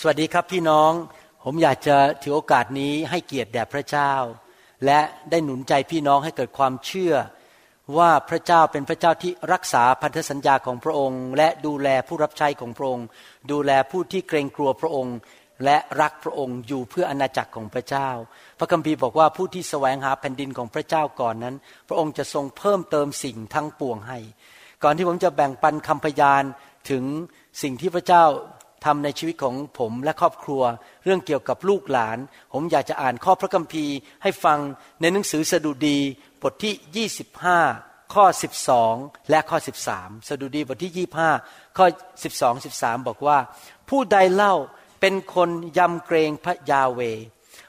สวัสดีครับพี่น้อง ผมอยากจะถือโอกาสนี้ให้เกียรติแด่พระเจ้า และได้หนุนใจพี่น้องให้เกิดความเชื่อ ว่าพระเจ้าเป็นพระเจ้าที่รักษาพันธสัญญาของพระองค์ และดูแลผู้รับใช้ของพระองค์ ดูแลผู้ที่เกรงกลัวพระองค์ และรักพระองค์อยู่เพื่ออาณาจักรของพระเจ้า พระคัมภีร์บอกว่าผู้ที่แสวงหาแผ่นดินของพระเจ้าก่อนนั้น พระองค์จะทรงเพิ่มเติมสิ่งทั้งปวงให้ ก่อนที่ผมจะแบ่งปันคำพยานถึงสิ่งที่พระเจ้า ทำในชีวิตของผมและครอบครัว เรื่องเกี่ยวกับลูกหลาน ผมอยากจะอ่านข้อพระคัมภีร์ ให้ฟังในหนังสือสดุดีบทที่ 25 ข้อ 12 และข้อ 13 สดุดีบทที่ 25 ข้อ 12 13 บอกว่า ผู้ใดเล่าเป็นคนยำเกรงพระยาเว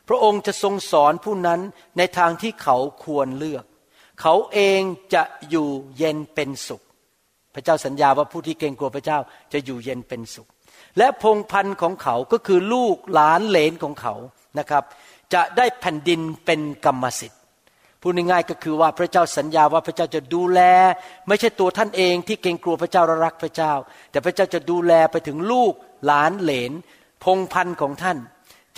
พระองค์จะทรงสอนผู้นั้นในทางที่เขาควรเลือก เขาเองจะอยู่เย็นเป็นสุข พระเจ้าสัญญาว่าผู้ที่เกรงกลัวพระเจ้าจะอยู่เย็นเป็นสุข และพงพันธุ์ของเขาก็คือลูกหลานเหลนของเขานะครับ จะได้แผ่นดินเป็นกรรมสิทธิ์พูดง่ายๆก็คือว่าพระเจ้าสัญญาว่าพระเจ้าจะดูแล ไม่ใช่ตัวท่านเองที่เกรงกลัวพระเจ้าและรักพระเจ้า แต่พระเจ้าจะดูแลไปถึงลูกหลานเหลน พงพันธุ์ของท่าน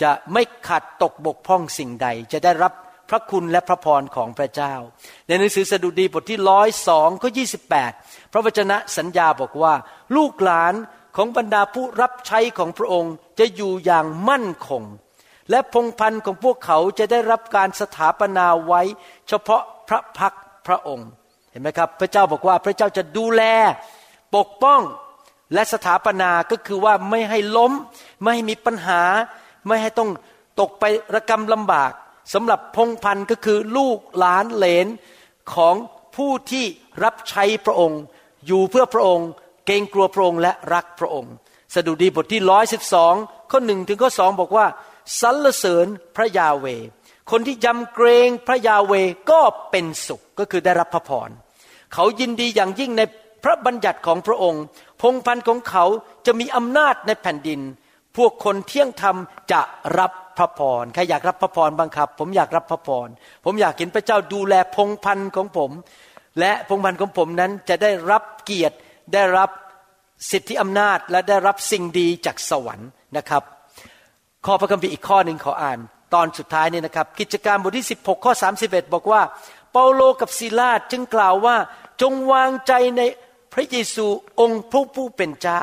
จะไม่ขาดตกบกพร่องสิ่งใด จะได้รับพระคุณและพระพรของพระเจ้า ในหนังสือสดุดีบทที่ร้อยสองข้อยีพระวจนะสัญญาบอกว่า ลูกหลาน ของบรรดาผู้รับใช้ของพระองค์จะอยู่อย่างมั่นคง และพงพันธ์ของพวกเขาจะได้รับการสถาปนาไว้ เฉพาะพระพักพระองค์ เห็นไหมครับ พระเจ้าบอกว่าพระเจ้าจะดูแล ปกป้องและสถาปนาก็คือว่าไม่ให้ล้ม ไม่ให้มีปัญหา ไม่ให้ต้องตกไประกำลำบากสำหรับพงพันธ์ก็คือลูกหลานเหลนของผู้ที่รับใช้พระองค์ อยู่เพื่อพระองค์ เกรงกลัวพระองค์และรักพระองค์ สดุดีบทที่ร้อยสิบสองข้อหนึ่งถึงข้อสองบอกว่าสรรเสริญพระยาเว คนที่ยำเกรงพระยาเวก็เป็นสุขก็คือได้รับพระพร เขายินดีอย่างยิ่งในพระบัญญัติของพระองค์ พงพันธ์ของเขาจะมีอำนาจในแผ่นดิน พวกคนเที่ยงธรรมจะรับพระพร ใครอยากรับพระพรบ้างครับ ผมอยากรับพระพร ผมอยากเห็นพระเจ้าดูแลพงพันธ์ของผม และพงพันธ์ของผมนั้นจะได้รับเกียรติ ได้รับสิทธิอำนาจและได้รับสิ่งดีจากสวรรค์นะครับ ข้อพระคัมภีร์อีกข้อหนึ่งขออ่าน ตอนสุดท้ายนี่นะครับ กิจการบทที่ 16 ข้อ 31 บอกว่า เปาโลกับซิลาจึงกล่าวว่าจงวางใจในพระเยซูองค์ผู้ผู้เป็นเจ้า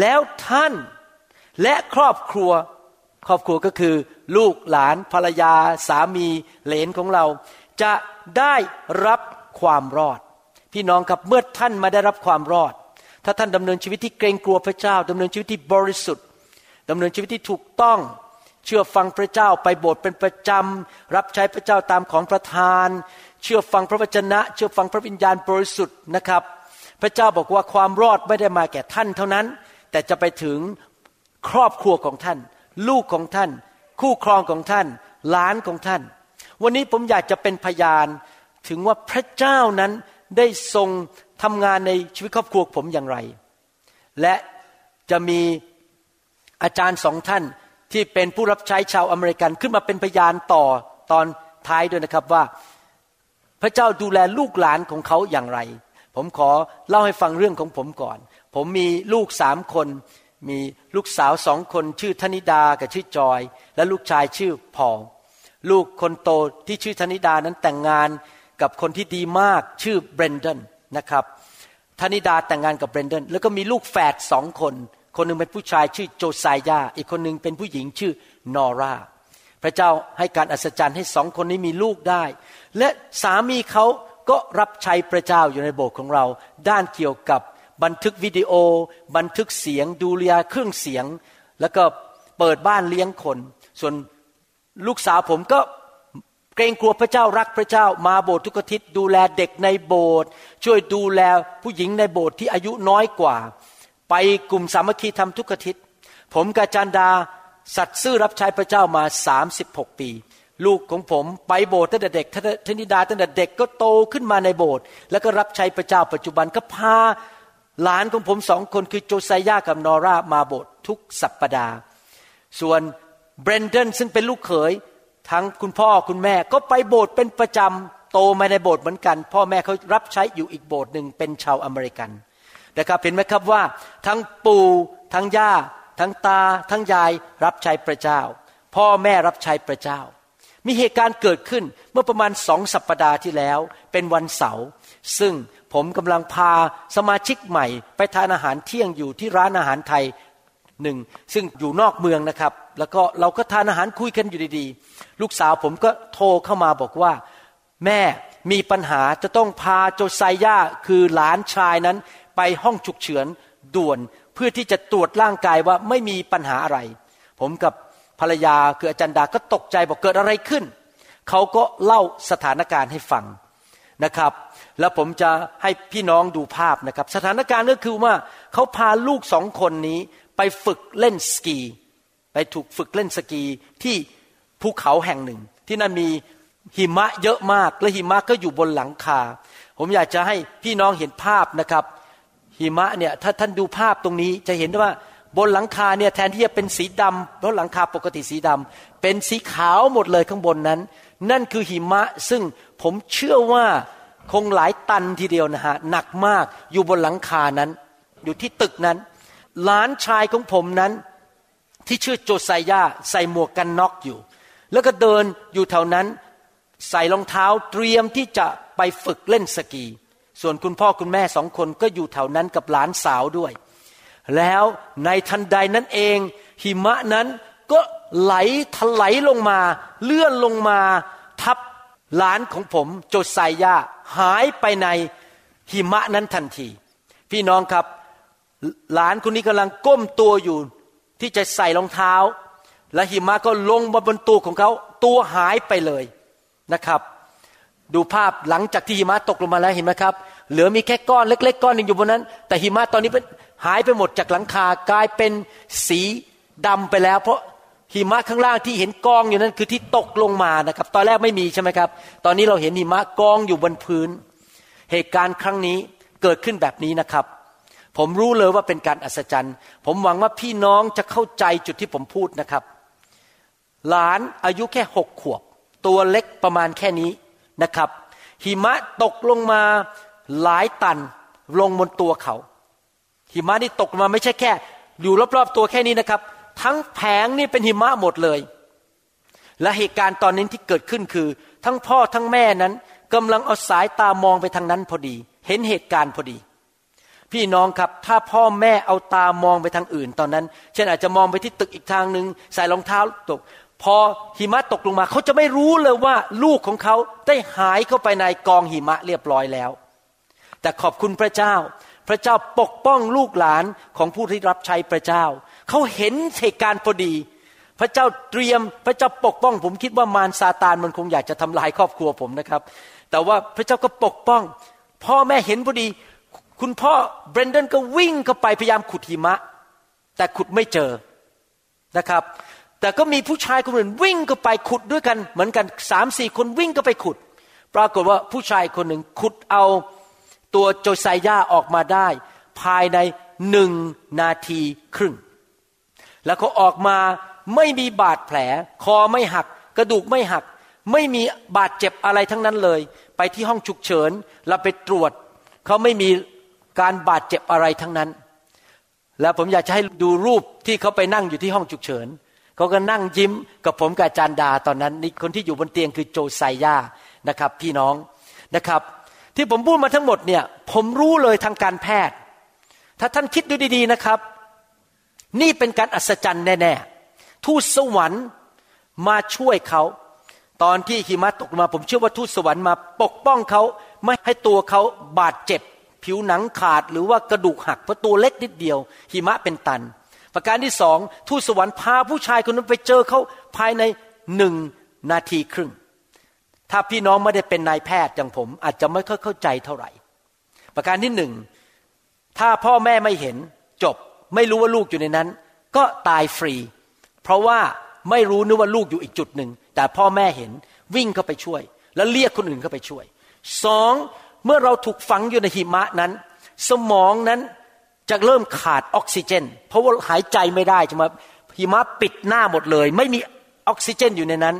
แล้วท่านและครอบครัวครอบครัวก็คือลูกหลานภรรยาสามีเหลนของเรา จะได้รับความรอด พี่น้องครับเมื่อท่านมาได้รับความรอด ถ้าท่านดำเนินชีวิตที่เกรงกลัวพระเจ้าดำเนินชีวิตที่บริสุทธิ์ดำเนินชีวิตที่ถูกต้อง เชื่อฟังพระเจ้าไปโบสถ์เป็นประจำรับใช้พระเจ้าตามของประทาน เชื่อฟังพระวจนะ เชื่อฟังพระวิญญาณบริสุทธิ์นะครับ พระเจ้าบอกว่าความรอดไม่ได้มาแก่ท่านเท่านั้น แต่จะไปถึงครอบครัวของท่าน ลูกของท่าน คู่ครองของท่านหลานของท่าน วันนี้ผมอยากจะเป็นพยานถึงว่าพระเจ้านั้น ได้ทรงทำงานในชีวิตครอบครัวผมอย่างไร และจะมีอาจารย์สองท่านที่เป็นผู้รับใช้ชาวอเมริกันขึ้นมาเป็นพยานต่อตอนท้ายด้วยนะครับว่า พระเจ้าดูแลลูกหลานของเขาอย่างไร ผมขอเล่าให้ฟังเรื่องของผมก่อน ผมมีลูกสามคน มีลูกสาวสองคนชื่อธนิดากับชื่อจอย และลูกชายชื่อพอลลูกคนโตที่ชื่อธนิดานั้นแต่งงาน กับคนที่ดีมากชื่อเบรนเดนนะครับธนิดาแต่งงานกับเบรนเดนแล้วก็มีลูกแฝดสองคน คนหนึ่งเป็นผู้ชายชื่อโจไซยา อีกคนหนึ่งเป็นผู้หญิงชื่อนอราพระเจ้าให้การอัศจรรย์ให้สองคนนี้มีลูกได้ และสามีเขาก็รับใช้พระเจ้าอยู่ในโบสถ์ของเรา ด้านเกี่ยวกับบันทึกวิดีโอ บันทึกเสียงดูเลียเครื่องเสียง แล้วก็เปิดบ้านเลี้ยงคน ส่วนลูกสาวผมก็ เกรงกลัวพระเจ้ารักพระเจ้ามาโบสถ์ทุกอาทิตย์ดูแลเด็กในโบสถ์ช่วยดูแลผู้หญิงในโบสถ์ที่อายุน้อยกว่า ไปกลุ่มสามัคคีทำทุกอาทิตย์ ผมกับจันดาสัตซ์ซื่อรับใช้พระเจ้ามาสามสิบหกปี ลูกของผมไปโบสถ์ตั้งแต่เด็กทนิดาตั้งแต่เด็กก็โตขึ้นมาในโบสถ์แล้วก็รับใช้พระเจ้าปัจจุบันก็พาหลานของผมสองคนคือโจไซยากับนอร่ามาโบสถ์ทุกสัปปดาห์ส่วนเบรนเดนซึ่งเป็นลูกเขย ทั้งคุณพ่อคุณแม่ก็ไปโบสถ์เป็นประจำโตมาในโบสถ์เหมือนกัน พ่อแม่เขารับใช้อยู่อีกโบสถ์หนึ่งเป็นชาวอเมริกันนะครับเห็นไหมครับว่าทั้งปู่ทั้งย่า ทั้งตา ทั้งยายรับใช้พระเจ้า พ่อแม่รับใช้พระเจ้า มีเหตุการณ์เกิดขึ้นเมื่อประมาณสองสัปปดาห์ที่แล้ว เป็นวันเสาร์ซึ่งผมกำลังพาสมาชิกใหม่ ไปทานอาหารเที่ยงอยู่ที่ร้านอาหารไทย หนึ่งซึ่งอยู่นอกเมืองนะครับ แล้วก็เราก็ทานอาหารคุยกันอยู่ดีๆ ลูกสาวผมก็โทรเข้ามาบอกว่า แม่มีปัญหาจะต้องพาโจไซย่าคือหลานชายนั้น ไปห้องฉุกเฉินด่วนเพื่อที่จะตรวจร่างกายว่าไม่มีปัญหาอะไร ผมกับภรรยาคืออาจารย์ดาก็ตกใจบอกเกิดอะไรขึ้น เขาก็เล่าสถานการณ์ให้ฟังนะครับ แล้วผมจะให้พี่น้องดูภาพนะครับ สถานการณ์ก็คือว่าเขาพาลูกสองคนนี้ ไปฝึกเล่นสกี ไปถูกฝึกเล่นสกีที่ภูเขาแห่งหนึ่ง ที่นั่นมีหิมะเยอะมากและหิมะก็อยู่บนหลังคา ผมอยากจะให้พี่น้องเห็นภาพนะครับ หิมะเนี่ยถ้าท่านดูภาพตรงนี้จะเห็นว่าบนหลังคาเนี่ยแทนที่จะเป็นสีดำเพราะหลังคาปกติสีดำเป็นสีขาวหมดเลยข้างบนนั้น นั่นคือหิมะซึ่งผมเชื่อว่าคงหลายตันทีเดียวนะฮะหนักมากอยู่บนหลังคานั้น อยู่ที่ตึกนั้น หลานชายของผมนั้น ที่ชื่อโจไซยาใส่หมวกกันน็อกอยู่ แล้วก็เดินอยู่แถวนั้น ใส่รองเท้าเตรียมที่จะไปฝึกเล่นสกี ส่วนคุณพ่อคุณแม่สองคนก็อยู่แถวนั้นกับหลานสาวด้วย แล้วในทันใดนั้นเอง หิมะนั้นก็ไหลถลายลงมา เลื่อนลงมาทับหลานของผมโจไซยาหายไปในหิมะนั้นทันที พี่น้องครับ หลานคนนี้กำลังก้มตัวอยู่ ที่จะใส่รองเท้า และหิมะก็ลงมาบนตัวของเขาตัวหายไปเลยนะครับ ดูภาพหลังจากที่หิมะตกลงมาแล้วเห็นไหมครับ เหลือมีแค่ก้อนเล็ก ๆ ก้อนหนึ่งอยู่บนนั้น แต่หิมะตอนนี้เป็นหายไปหมดจากหลังคากลายเป็นสีดำไปแล้ว เพราะหิมะข้างล่างที่เห็นกองอยู่นั้นคือที่ตกลงมานะครับ ตอนแรกไม่มีใช่ไหมครับ ตอนนี้เราเห็นหิมะกองอยู่บนพื้น เหตุการณ์ครั้งนี้เกิดขึ้นแบบนี้นะครับ ผมรู้เลยว่าเป็นการอัศจรรย์ ผมหวังว่าพี่น้องจะเข้าใจจุดที่ผมพูดนะครับ หลานอายุแค่หกขวบ ตัวเล็กประมาณแค่นี้นะครับ หิมะตกลงมาหลายตันลงบนตัวเขา หิมะนี่ตกมาไม่ใช่แค่ อยู่รอบๆตัวแค่นี้นะครับ ทั้งแผงนี่เป็นหิมะหมดเลย และเหตุการณ์ตอนนี้ที่เกิดขึ้นคือ ทั้งพ่อทั้งแม่นั้นกำลังเอาสายตามองไปทางนั้นพอดี เห็นเหตุการณ์พอดี พี่น้องครับ ถ้าพ่อแม่เอาตามองไปทางอื่นตอนนั้น เช่นอาจจะมองไปที่ตึกอีกทางหนึ่งใส่รองเท้าตก พอหิมะตกลงมา เขาจะไม่รู้เลยว่าลูกของเขาได้หายเข้าไปในกองหิมะเรียบร้อยแล้ว แต่ขอบคุณพระเจ้า พระเจ้าปกป้องลูกหลานของผู้ที่รับใช้พระเจ้า เขาเห็นเหตุการณ์พอดี พระเจ้าเตรียมพระเจ้าปกป้อง ผมคิดว่ามารซาตานมันคงอยากจะทำลายครอบครัวผมนะครับ แต่ว่าพระเจ้าก็ปกป้อง พ่อแม่เห็นพอดี คุณพ่อเบรนเดนก็วิ่งเข้าไปพยายามขุดหิมะ แต่ขุดไม่เจอนะครับ แต่ก็มีผู้ชายคนหนึ่งวิ่งเข้าไปขุดด้วยกัน เหมือนกันสามสี่คนวิ่งเข้าไปขุด ปรากฏว่าผู้ชายคนหนึ่งขุดเอาตัวโจไซยาออกมาได้ ภายในหนึ่งนาทีครึ่ง แล้วเขาออกมาไม่มีบาดแผล คอไม่หัก กระดูกไม่หัก ไม่มีบาดเจ็บอะไรทั้งนั้นเลย ไปที่ห้องฉุกเฉินเราไปตรวจเขาไม่มี การบาดเจ็บอะไรทั้งนั้น แล้วผมอยากจะให้ดูรูปที่เขาไปนั่งอยู่ที่ห้องฉุกเฉินเขาก็นั่งยิ้มกับผมกับจารย์ดาตอนนั้นนี่คนที่อยู่บนเตียงคือโจไซยานะครับ พี่น้องนะครับ ที่ผมพูดมาทั้งหมดเนี่ย ผมรู้เลยทางการแพทย์ ถ้าท่านคิดดูดี ๆนะครับ นี่เป็นการอัศจรรย์แน่ๆทูตสวรรค์มาช่วยเขาตอนที่หิมะตกมา ผมเชื่อว่าทูตสวรรค์มาปกป้องเขาไม่ให้ตัวเขาบาดเจ็บ ผิวหนังขาดหรือว่ากระดูกหักเพราะตัวเล็กนิดเดียว หิมะเป็นตัน ประการที่สองทูตสวรรค์พาผู้ชายคนนั้นไปเจอเขาภายในหนึ่งนาทีครึ่ง ถ้าพี่น้องไม่ได้เป็นนายแพทย์อย่างผม อาจจะไม่ค่อยเข้าใจเท่าไหร่ ประการที่หนึ่งถ้าพ่อแม่ไม่เห็นจบ ไม่รู้ว่าลูกอยู่ในนั้น ก็ตายฟรี เพราะว่าไม่รู้นึกว่าลูกอยู่อีกจุดหนึ่งแต่พ่อแม่เห็นวิ่งเข้าไปช่วย แล้วเรียกคนอื่นเข้าไปช่วยสอง เมื่อเราถูกฝังอยู่ในหิมะนั้น สมองนั้นจะเริ่มขาดออกซิเจน เพราะว่าหายใจไม่ได้จะมาหิมะปิดหน้าหมดเลย ไม่มีออกซิเจนอยู่ในนั้น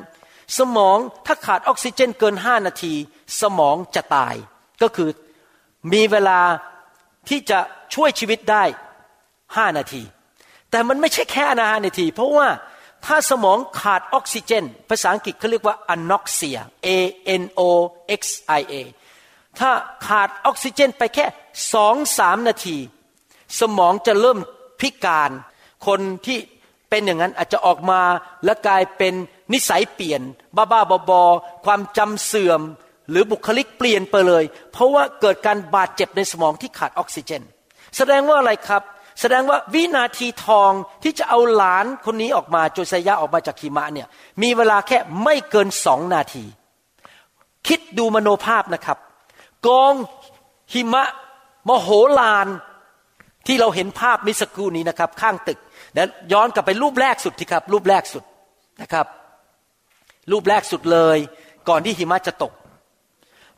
สมองถ้าขาดออกซิเจนเกินห้านาที สมองจะตาย ก็คือมีเวลาที่จะช่วยชีวิตได้ห้านาที แต่มันไม่ใช่แค่นานาที เพราะว่าถ้าสมองขาดออกซิเจน ภาษาอังกฤษเขาเรียกว่า anoxia A N O X I A ถ้าขาดออกซิเจนไปแค่สองสามนาที สมองจะเริ่มพิการ คนที่เป็นอย่างนั้นอาจจะออกมาและกลายเป็นนิสัยเปลี่ยน บ้าๆบอๆความจำเสื่อม หรือบุคลิกเปลี่ยนไปเลย เพราะว่าเกิดการบาดเจ็บในสมองที่ขาดออกซิเจน แสดงว่าอะไรครับ แสดงว่าวินาทีทองที่จะเอาหลานคนนี้ออกมาโจไซยะออกมาจากหิมะเนี่ยมีเวลาแค่ไม่เกินสองนาที คิดดูมโนภาพนะครับ กองหิมะมโหฬารที่เราเห็นภาพมิสกูนี้นะครับ ข้างตึกแล้วย้อนกลับไปรูปแรกสุดที่ครับ รูปแรกสุดนะครับ รูปแรกสุดเลย ก่อนที่หิมะจะตก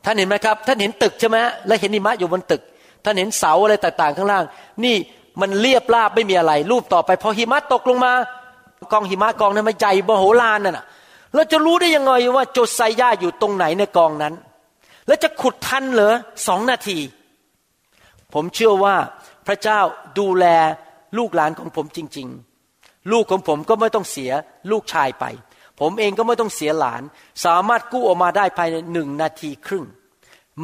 ท่านเห็นไหมครับ ท่านเห็นตึกใช่ไหมและเห็นหิมะอยู่บนตึก ท่านเห็นเสาอะไรต่างๆ ข้างล่าง นี่มันเรียบราบไม่มีอะไร รูปต่อไปพอหิมะตกลงมา กองหิมะกองนั้นมันใหญ่มโหฬารนั่นน่ะเราจะรู้ได้ยังไงว่าโจไซย่าอยู่ตรงไหนในกองนั้น แล้วจะขุดทันเหรอสองนาที ผมเชื่อว่าพระเจ้าดูแลลูกหลานของผมจริง ๆ ลูกของผมก็ไม่ต้องเสียลูกชายไป ผมเองก็ไม่ต้องเสียหลาน สามารถกู้ออกมาได้ภายในหนึ่งนาทีครึ่ง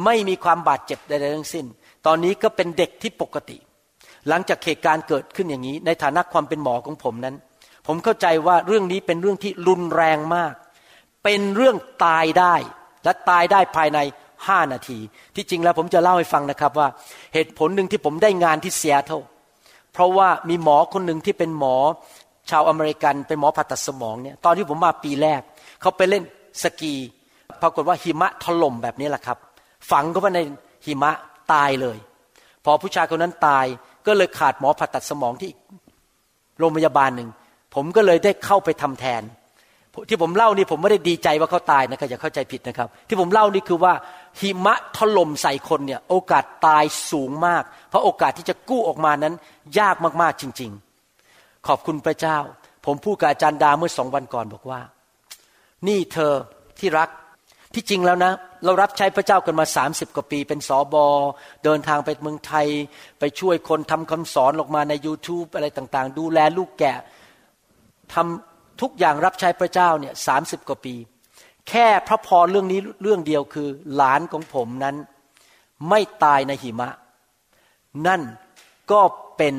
ไม่มีความบาดเจ็บใดๆทั้งสิ้น ตอนนี้ก็เป็นเด็กที่ปกติ หลังจากเหตุการณ์เกิดขึ้นอย่างนี้ ในฐานะความเป็นหมอของผมนั้น ผมเข้าใจว่าเรื่องนี้เป็นเรื่องที่รุนแรงมาก เป็นเรื่องตายได้และตายได้ภายใน ห้านาที ที่จริงแล้วผมจะเล่าให้ฟังนะครับว่าเหตุผลหนึ่งที่ผมได้งานที่เซียเท่าเพราะว่ามีหมอคนหนึ่งที่เป็นหมอชาวอเมริกันเป็นหมอผ่าตัดสมองเนี่ยตอนที่ผมมาปีแรก เขาไปเล่นสกี ปรากฏว่าหิมะถล่มแบบนี้แหละครับ ฝังเข้าไปในหิมะตายเลย พอผู้ชายคนนั้นตายก็เลยขาดหมอผ่าตัดสมองที่โรงพยาบาลหนึ่งผมก็เลยได้เข้าไปทำแทน ที่ผมเล่านี่ผมไม่ได้ดีใจว่าเขาตายนะครับอย่าเข้าใจผิดนะครับ ที่ผมเล่านี่คือว่า หิมะถล่มใส่คนเนี่ยโอกาสตายสูงมาก เพราะโอกาสที่จะกู้ออกมานั้น ยากมากๆจริง ๆ ขอบคุณพระเจ้า ผมพูดกับอาจารย์ดาเมื่อสองวันก่อนบอกว่า นี่เธอที่รักที่จริงแล้วนะ เรารับใช้พระเจ้ากันมาสามสิบกว่าปี เป็นสอบอเดินทางไปเมืองไทย ไปช่วยคนทำคำสอนออกมาใน YouTube อะไรต่างๆ ดูแลลูกแกะทำทุกอย่างรับใช้พระเจ้าเนี่ยสามสิบกว่าปี แค่พระพรเรื่องนี้เรื่องเดียวคือ หลานของผมนั้น ไม่ตายในหิมะ นั่นก็เป็น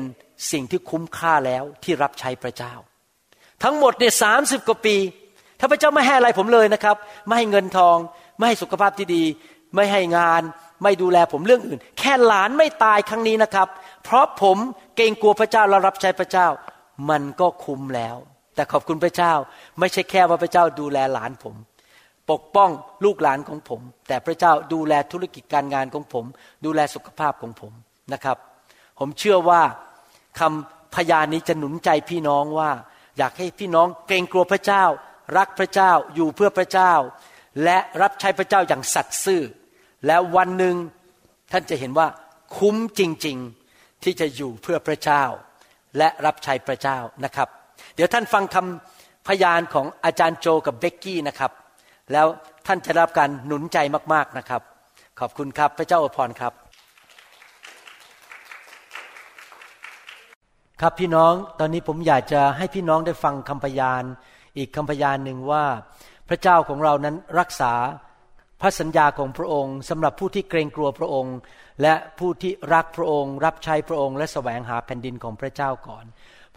สิ่งที่คุ้มค่าแล้วที่รับใช้พระเจ้า ทั้งหมดเนี่ยสามสิบกว่าปี ถ้าพระเจ้าไม่ให้อะไรผมเลยนะครับ ไม่ให้เงินทอง ไม่ให้สุขภาพที่ดี ไม่ให้งาน ไม่ดูแลผมเรื่องอื่น แค่หลานไม่ตายครั้งนี้นะครับ เพราะผมเกรงกลัวพระเจ้าและรับใช้พระเจ้า มันก็คุ้มแล้ว แต่ขอบคุณพระเจ้า ไม่ใช่แค่ว่าพระเจ้าดูแลหลานผม ปกป้องลูกหลานของผม แต่พระเจ้าดูแลธุรกิจการงานของผม ดูแลสุขภาพของผมนะครับ ผมเชื่อว่าคำพยานนี้จะหนุนใจพี่น้องว่า อยากให้พี่น้องเกรงกลัวพระเจ้า รักพระเจ้าอยู่เพื่อพระเจ้า และรับใช้พระเจ้าอย่างสัตย์ซื่อ แล้ววันหนึ่งท่านจะเห็นว่าคุ้มจริง ๆที่จะอยู่เพื่อพระเจ้า และรับใช้พระเจ้านะครับ เดี๋ยวท่านฟังคำพยานของอาจารย์โจกับเบกกี้นะครับ แล้วท่านจะรับการหนุนใจมากๆนะครับ ขอบคุณครับพระเจ้าอวยพรครับ ครับพี่น้องตอนนี้ผมอยากจะให้พี่น้องได้ฟังคำพยาน อีกคำพยานหนึ่งว่า พระเจ้าของเรานั้นรักษาพระสัญญาของพระองค์สำหรับผู้ที่เกรงกลัวพระองค์ และผู้ที่รักพระองค์ รับใช้พระองค์ และแสวงหาแผ่นดินของพระเจ้าก่อน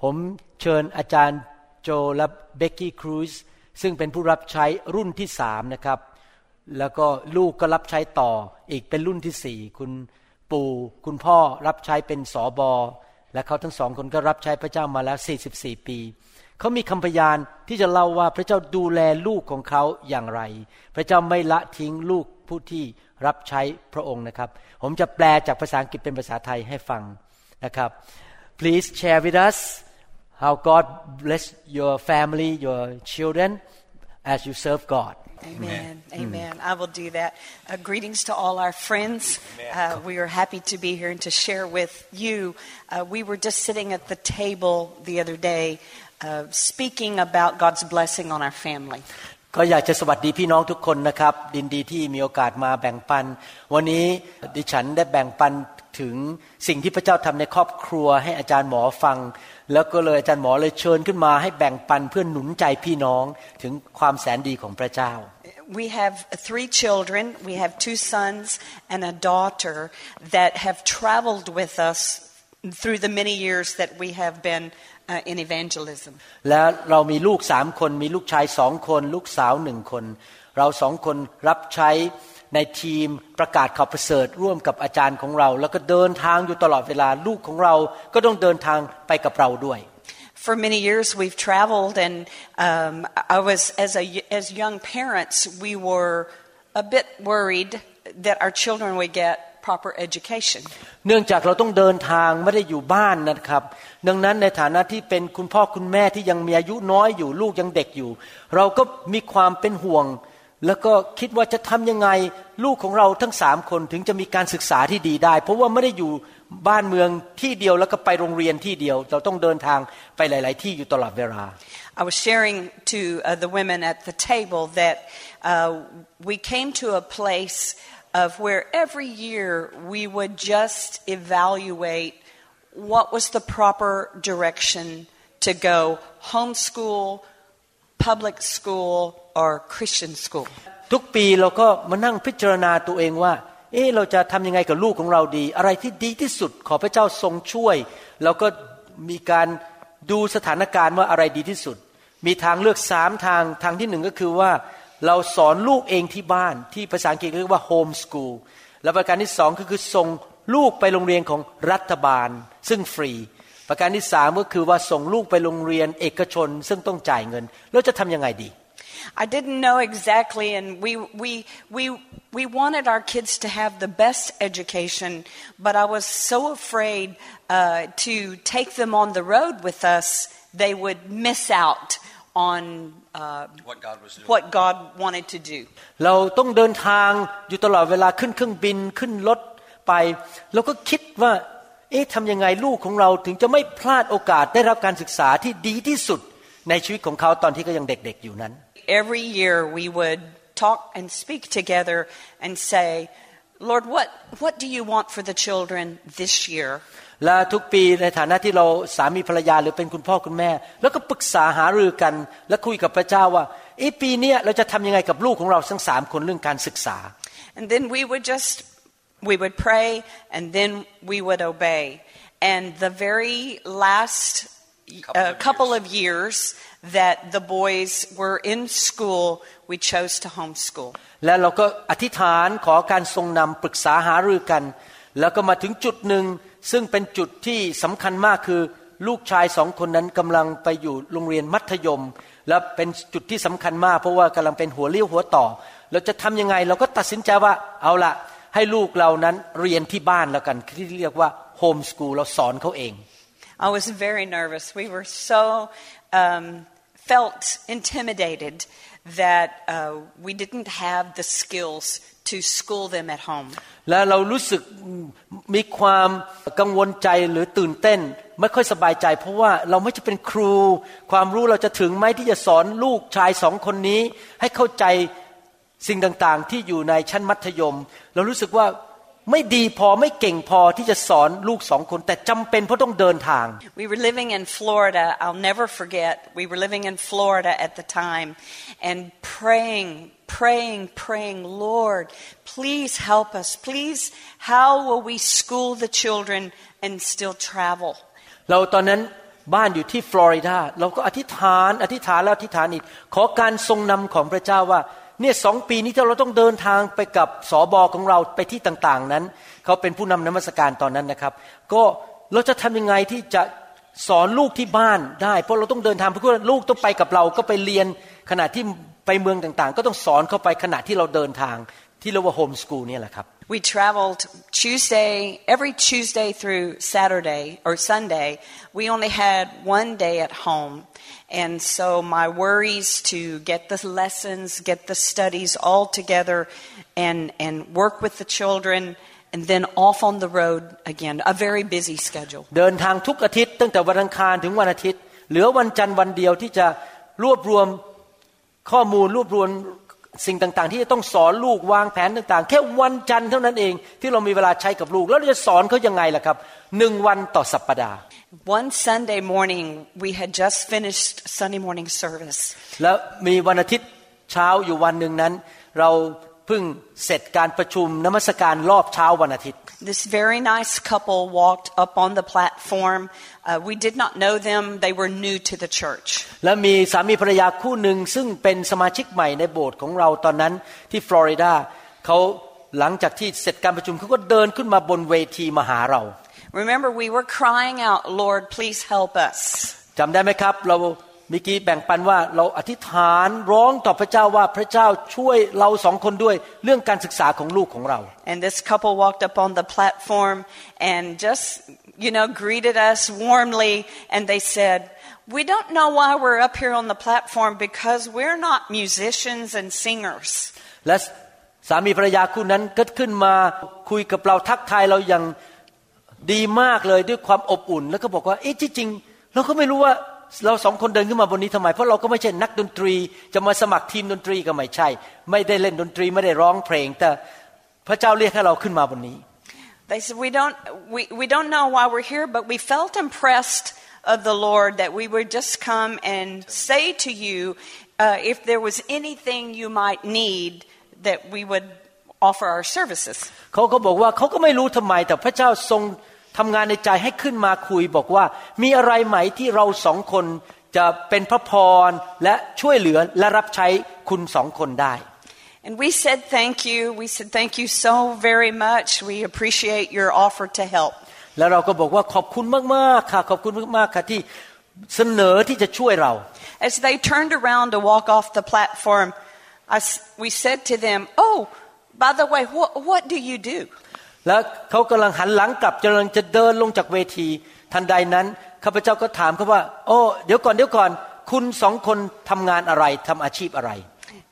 ผมเชิญอาจารย์โจและเบกกี้ครูซ ซึ่งเป็นผู้รับใช้รุ่นที่สามนะครับ แล้วก็ลูกก็รับใช้ต่ออีกเป็นรุ่นที่สี่คุณปู่คุณพ่อรับใช้เป็นสอบอและเขาทั้งสองคนก็รับใช้พระเจ้ามาแล้ว 44 ปี เขามีคำพยานที่จะเล่าว่าพระเจ้าดูแลลูกของเขาอย่างไร พระเจ้าไม่ละทิ้งลูกผู้ที่รับใช้พระองค์นะครับ ผมจะแปลจากภาษาอังกฤษเป็นภาษาไทยให้ฟังนะครับ please share with us how God bless your family, your children, as you serve God. Amen. Amen. Mm. I will do that. Uh, greetings to all our friends. Uh, we are happy to be here and to share with you. Uh, we were just sitting at the table the other day uh, speaking about God's blessing on our family. ก็อยากจะสวัสดีพี่น้องทุกคนนะครับ ดินดีที่มีโอกาสมาแบ่งปัน วันนี้ดิฉันได้แบ่งปันถึงสิ่งที่พระเจ้าทำในครอบครัวให้อาจารย์หมอฟัง แล้วก็เลยอาจารย์หมอเลยเชิญขึ้นมาให้แบ่งปันเพื่อหนุนใจพี่น้องถึงความแสนดีของพระเจ้า We have three children. We have two sons and a daughter that have traveled with us through the many years that we have been uh, in evangelism. และเรามีลูกสามคนมีลูกชายสองคน ลูกสาวหนึ่งคน เราสองคนรับใช้ในทีมประกาศข่าวประเสริฐร่วมกับอาจารย์ของเรา แล้วก็เดินทางอยู่ตลอดเวลาลูกของเราก็ต้องเดินทางไปกับเราด้วย For many years, we've traveled, and um, I was as a as young parents, we were a bit worried that our children would get proper education. เนื่องจากเราต้องเดินทางไม่ได้อยู่บ้านนะครับ ดังนั้นในฐานะที่เป็นคุณพ่อคุณแม่ที่ยังมีอายุน้อยอยู่ลูกยังเด็กอยู่ เราก็มีความเป็นห่วง แล้วก็คิดว่าจะทำยังไงลูกของเราทั้งสามคนถึงจะมีการศึกษาที่ดีได้ เพราะว่าไม่ได้อยู่บ้านเมืองที่เดียวแล้วก็ไปโรงเรียนที่เดียว เราต้องเดินทางไปหลาย ๆ ที่อยู่ตลอดเวลา I was sharing to uh, the women at the table that uh, we came to a place of where every year we would just evaluate what was the proper direction to go homeschool, public school, or Christian school. ทุกปีเราก็มานั่งพิจารณาตัวเองว่า เอ๊ะเราจะทำยังไงกับลูกของเราดี อะไรที่ดีที่สุดขอพระเจ้าทรงช่วยเราก็มีการดูสถานการณ์ว่าอะไรดีที่สุด มีทางเลือกสามทาง ทางที่หนึ่งก็คือว่า เราสอนลูกเองที่บ้านที่ภาษาอังกฤษเรียกว่าโฮมสกูลแล้วประการที่สองก็คือส่งลูกไปโรงเรียนของรัฐบาล ซึ่งฟรี ประการที่สามก็คือว่าส่งลูกไปโรงเรียนเอกชน ซึ่งต้องจ่ายเงินแล้วจะทำยังไงดี I didn't know exactly, and we, we, we, we wanted our kids to have the best education, but I was so afraid uh, to take them on the road with us, they would miss out on uh, what God was doing. what God wanted to do. เราต้องเดินทางอยู่ตลอดเวลาขึ้นเครื่องบินขึ้นรถไปเราก็คิดว่าเอ๊ะทำยังไงลูกของเราถึงจะไม่พลาดโอกาสได้รับการศึกษาที่ดีที่สุดในชีวิตของเขาตอนที่เขายังเด็กๆอยู่นั้น Every year we would talk and speak together and say, Lord, what, what do you want for the children this year? และทุกปีในฐานะที่เราสามีภรรยาหรือเป็นคุณพ่อคุณแม่ แล้วก็ปรึกษาหารือกัน และคุยกับพระเจ้าว่าเอ้ปีนี้เราจะทำยังไงกับลูกของเราทั้งสามคนเรื่องการศึกษา And then we would just we would pray and then we would obey. And the very last Couple uh, of couple years. of years that the boys were in school, we chose to homeschool. และเราก็อธิษฐานขอการทรงนำปรึกษาหารือกัน แล้วก็มาถึงจุดหนึ่งซึ่งเป็นจุดที่สำคัญมากคือลูกชายสองคนนั้นกำลังไปอยู่โรงเรียนมัธยม และเป็นจุดที่สำคัญมาก เพราะว่ากำลังเป็นหัวเลี้ยวหัวต่อ เราจะทำยังไง เราก็ตัดสินใจว่าเอาละให้ลูกเรานั้นเรียนที่บ้านแล้วกันที่เรียกว่าโฮมสกูลเราสอนเขาเอง I was very nervous. We were so um, felt intimidated that uh, we didn't have the skills to school them at home. และเรารู้สึกมีความกังวลใจหรือตื่นเต้น ไม่ค่อยสบายใจ เพราะว่าเราไม่จะเป็นครู ความรู้เราจะถึงไหมที่จะสอนลูกชายสองคนนี้ ให้เข้าใจสิ่งต่างๆ ที่อยู่ในชั้นมัธยม เรารู้สึกว่า ไม่ดีพอไม่เก่งพอที่จะสอนลูกสองคนแต่จำเป็นเพราะต้องเดินทาง We were living in Florida. I'll never forget. We were living in Florida at the time and praying, praying, praying, Lord, please help us. Please, how will we school the children and still travel? เราตอนนั้นบ้านอยู่ที่ฟลอริดาเราก็อธิษฐานอธิษฐานแล้วอธิษฐานอีกขอการทรงนำของพระเจ้าว่า เนี่ยสองปีนี้ที่เราต้องเดินทางไปกับสอบอของเราไปที่ต่างๆนั้น เขาเป็นผู้นำนมัสการตอนนั้นนะครับ ก็เราจะทำยังไงที่จะสอนลูกที่บ้านได้ เพราะเราต้องเดินทางเพราะว่าลูกต้องไปกับเราก็ไปเรียนขณะที่ไปเมืองต่างๆ ก็ต้องสอนเข้าไปขณะที่เราเดินทางที่เรียกว่าโฮมสกูลนี่แหละครับ We traveled Tuesday, every Tuesday through Saturday or Sunday. We only had one day at home. And so my worries to get the lessons, get the studies all together, and, and work with the children, and then off on the road again. A very busy schedule. เดินทางทุกอาทิตย์ตั้งแต่วันอังคารถึงวันอาทิตย์ เหลือวันจันทร์วันเดียวที่จะรวบรวม ข้อมูลรวบรวม สิ่งต่างๆ ที่จะต้องสอนลูกวางแผนต่างๆ แค่วันจันทร์เท่านั้นเอง ที่เรามีเวลาใช้กับลูก แล้วเราจะสอนเขายังไงล่ะครับหนึ่งวันต่อสัปดาห์ One Sunday morning, we had just finished Sunday morning service. แล้วมีวันอาทิตย์เช้าอยู่วันหนึ่งนั้น เราเพิ่งเสร็จการประชุมนมัสการรอบเช้าวันอาทิตย์ This very nice couple walked up on the platform. Uh, we did not know them, they were new to the church. และมีสามีภรรยาคู่หนึ่งซึ่งเป็นสมาชิกใหม่ในโบสถ์ของเราตอนนั้นที่ฟลอริดาเขาหลังจากที่เสร็จการประชุมเขาก็เดินขึ้นมาบนเวทีมาหาเรา Remember, we were crying out, Lord, please help us. จำได้ไหมครับเราเมื่อกี้แบ่งปันว่าเราอธิษฐานร้องต่อพระเจ้าว่าพระเจ้าช่วยเราสองคนด้วยเรื่องการศึกษาของลูกของเรา And this couple walked up on the platform and just, you know, greeted us warmly. And they said, We don't know why we're up here on the platform because we're not musicians and singers. และสามีภรรยาคู่นั้นก็ขึ้นมาคุยกับเราทักทายเราอย่างดีมากเลยด้วยความอบอุ่น แล้วก็บอกว่าเอ๊ะที่จริงเราก็ไม่รู้ว่า เราสองคนเดินขึ้นมาบนนี้ทำไม เพราะเราก็ไม่ใช่นักดนตรี จะมาสมัครทีมดนตรีก็ไม่ใช่ ไม่ได้เล่นดนตรีไม่ได้ร้องเพลง แต่พระเจ้าเรียกให้เราขึ้นมาบนนี้ They said, we don't, we, we don't know why we're here, but we felt impressed of the Lord that we would just come and say to you uh, if there was anything you might need that we would offer our services. เขาก็บอกว่าเขาก็ไม่รู้ทำไมแต่พระเจ้าทรง ทำงานในใจให้ขึ้นมาคุยบอกว่า มีอะไรไหมที่เราสองคนจะเป็นพระพรและช่วยเหลือและรับใช้คุณสองคนได้ And we said thank you. We said thank you so very much. We appreciate your offer to help. แล้วเราก็บอกว่าขอบคุณมากๆค่ะขอบคุณมากๆค่ะที่เสนอที่จะช่วยเรา As they turned around to walk off the platform, I s we said to them, Oh, by the way, what, what do you do? แล้วเขากำลังหันหลังกลับกำลังจะเดินลงจากเวที ทันใดนั้นข้าพเจ้าก็ถามเขาว่า โอ้เดี๋ยวก่อนเดี๋ยวก่อน คุณสองคนทำงานอะไรทำอาชีพอะไร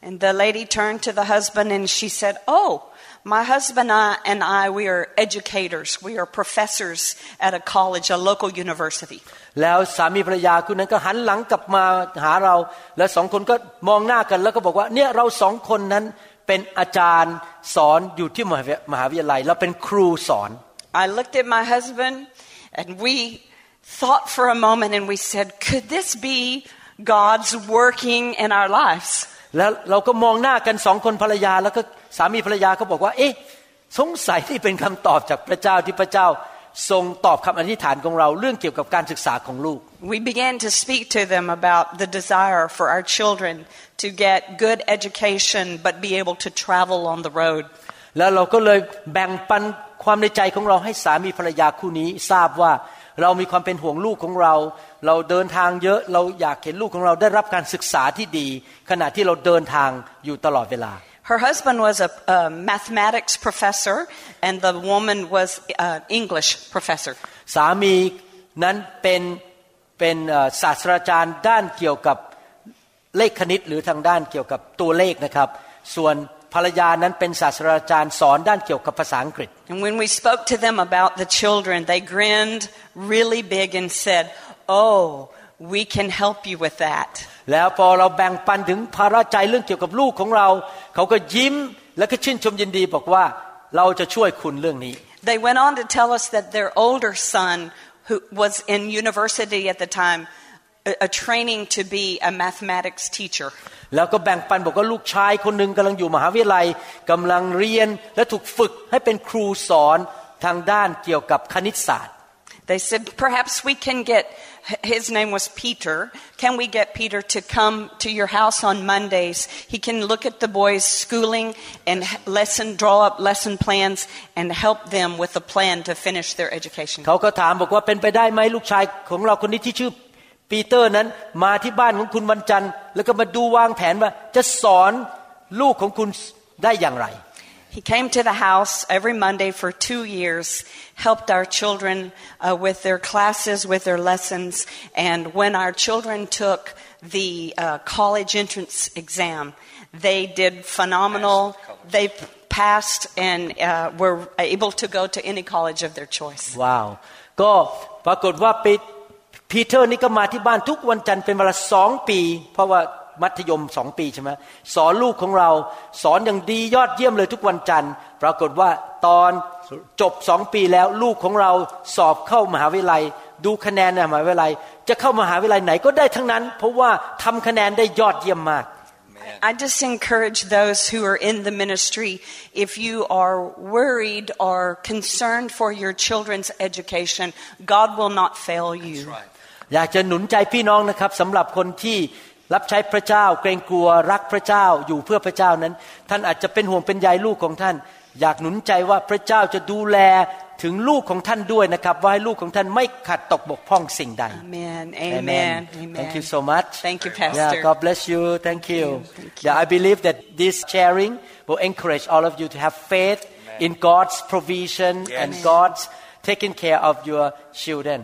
And the lady turned to the husband and she said, Oh, my husband and I, and I, we are educators. We are professors at a college, a local university. แล้วสามีภรรยาคู่นั้นก็หันหลังกลับมาหาเรา แล้วสองคนก็มองหน้ากันแล้วก็บอกว่า เนี่ยเราสองคนนั้น เป็นอาจารย์สอนอยู่ที่มหาวิทยาลัยเราเป็นครูสอน I looked at my husband and we thought for a moment and we said, Could this be God's working in our lives? แล้วเราก็มองหน้ากันสองคนภรรยาแล้วก็สามีภรรยาก็บอกว่า เอ๊ะสงสัยที่เป็นคำตอบจากพระเจ้าที่พระเจ้า ทรงตอบคำอธิษฐานของเราเรื่องเกี่ยวกับการศึกษาของลูก We began to speak to them about the desire for our children to get good education but be able to travel on the road. แล้วเราก็เลยแบ่งปันความในใจของเราให้สามีภรรยาคู่นี้ทราบว่าเรามีความเป็นห่วงลูกของเรา เราเดินทางเยอะ เราอยากเห็นลูกของเราได้รับการศึกษาที่ดี ขณะที่เราเดินทางอยู่ตลอดเวลา Her husband was a, a mathematics professor and the woman was an English professor. สามีนั้นเป็นเป็นเอ่อศาสตราจารย์ด้านเกี่ยวกับเลขคณิต หรือทางด้านเกี่ยวกับตัวเลขนะครับ ส่วนภรรยานั้นเป็นศาสตราจารย์สอนด้านเกี่ยวกับภาษาอังกฤษ And when we spoke to them about the children, they grinned really big and said, Oh, We can help you with that. แล้วพอเราแบ่งปันถึงภาระใจเรื่องเกี่ยวกับลูกของเรา เขาก็ยิ้มและก็ชื่นชมยินดีบอกว่าเราจะช่วยคุณเรื่องนี้ They went on to tell us that their older son, who was in university at the time, a, a training to be a mathematics teacher. แล้วก็แบ่งปันบอกว่าลูกชายคนหนึ่งกำลังอยู่มหาวิทยาลัยกำลังเรียนและถูกฝึกให้เป็นครูสอนทางด้านเกี่ยวกับคณิตศาสตร์ They said, perhaps we can get, his name was Peter. Can we get Peter to come to your house on Mondays? He can look at the boys' schooling and lesson, draw up lesson plans and help them with a plan to finish their education. เขาก็ถามบอกว่าเป็นไปได้ไหมลูกชายของเราคนนี้ที่ชื่อปีเตอร์นั้นมาที่บ้านของคุณวันจันทร์ แล้วก็มาดูวางแผนว่าจะสอนลูกของคุณได้อย่างไร He came to the house every Monday for two years, helped our children uh, with their classes, with their lessons, and when our children took the uh, college entrance exam, they did phenomenal. They passed and uh, were able to go to any college of their choice. ว้าว ก็ปรากฏว่าปีปีเตอร์นี่ก็มาที่บ้านทุกวันจันทร์เป็นเวลาสองปี เพราะว่า มัธยมสองปีใช่ไหมสอนลูกของเราสอนอย่างดียอดเยี่ยมเลยทุกวันจันทร์ ปรากฏว่าตอนจบสองปีแล้วลูกของเราสอบเข้ามหาวิทยาลัย ดูคะแนนในมหาวิทยาลัย จะเข้ามหาวิทยาลัยไหนก็ได้ทั้งนั้น เพราะว่าทำคะแนนได้ยอดเยี่ยมมาก I just encourage those who are in the ministry if you are worried or concerned for your children's education, God will not fail you. อยากจะหนุนใจพี่น้องนะครับสำหรับคนที่ รับใช้พระเจ้าเกรงกลัวรักพระเจ้าอยู่เพื่อพระเจ้านั้น ท่านอาจจะเป็นห่วงเป็นใยลูกของท่าน อยากหนุนใจว่าพระเจ้าจะดูแลถึงลูกของท่านด้วยนะครับว่าให้ลูกของท่านไม่ขัดตกบกพร่องสิ่งใด Amen. Amen. Amen. Thank you so much. Thank you, Yeah, Pastor. God bless you. Thank you. Yeah, I believe that this sharing will encourage all of you to have faith in God's provision and God's taking care of your children.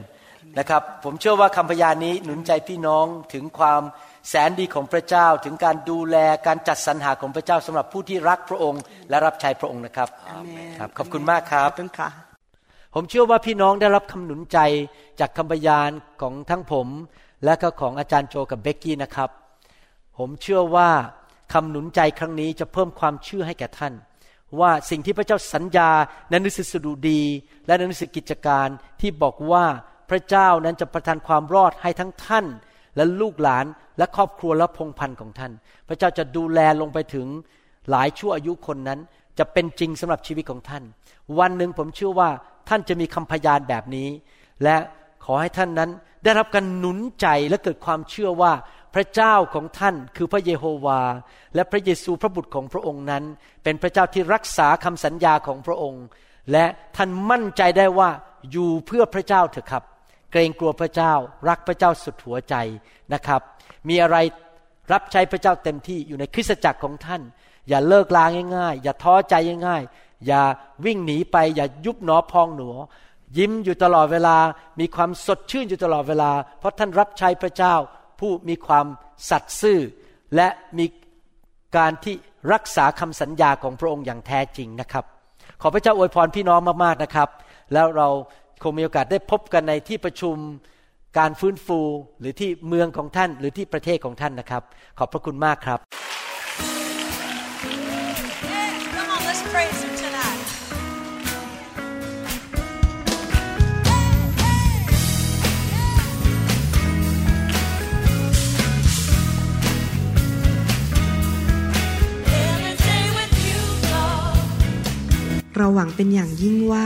นะครับผมเชื่อว่าคำพยานนี้หนุนใจพี่น้องถึงความ แสนดีของพระเจ้าถึงการดูแลการจัดสรรหาของพระเจ้าสำหรับผู้ที่รักพระองค์ และรับใช้พระองค์นะครับ Amen. ครับ ขอบคุณมากครับขอบคุณค่ะผมเชื่อว่าพี่น้องได้รับคำหนุนใจจากคำพยานของทั้งผม และก็ของอาจารย์โจกับเบกกี้นะครับ ผมเชื่อว่าคำหนุนใจครั้งนี้จะเพิ่มความเชื่อให้แก่ท่าน ว่าสิ่งที่พระเจ้าสัญญาในหนังสือสดุดี และในหนังสือกิจการที่บอกว่าพระเจ้านั้นจะประทานความรอดให้ทั้งท่าน และลูกหลานและครอบครัวและพงพันธ์ของท่าน พระเจ้าจะดูแลลงไปถึงหลายชั่วอายุคนนั้น จะเป็นจริงสำหรับชีวิตของท่าน วันหนึ่งผมเชื่อว่าท่านจะมีคำพยานแบบนี้ และขอให้ท่านนั้นได้รับการหนุนใจและเกิดความเชื่อว่าพระเจ้าของท่านคือพระเยโฮวา และพระเยซูพระบุตรของพระองค์นั้น เป็นพระเจ้าที่รักษาคำสัญญาของพระองค์ และท่านมั่นใจได้ว่าอยู่เพื่อพระเจ้าเถอะครับ เกรงกลัวพระเจ้า รักพระเจ้าสุดหัวใจนะครับ มีอะไรรับใช้พระเจ้าเต็มที่อยู่ในคริสตจักรของท่าน อย่าเลิกลาง่ายๆ อย่าท้อใจง่ายๆ อย่าวิ่งหนีไป อย่ายุบหนอพองหนอยิ้มอยู่ตลอดเวลา มีความสดชื่นอยู่ตลอดเวลา เพราะท่านรับใช้พระเจ้า ผู้มีความสัตย์ซื่อ และมีการที่รักษาคำสัญญาของพระองค์อย่างแท้จริงนะครับ ขอพระเจ้าอวยพรพี่น้องมากๆนะครับ แล้วเรา คงมีโอกาสได้พบกันในที่ประชุมการฟื้นฟูหรือที่เมืองของท่านหรือที่ประเทศของท่านนะครับ ขอบพระคุณมากครับ Yeah, come on, let's praise him tonight. เราหวังเป็นอย่างยิ่งว่า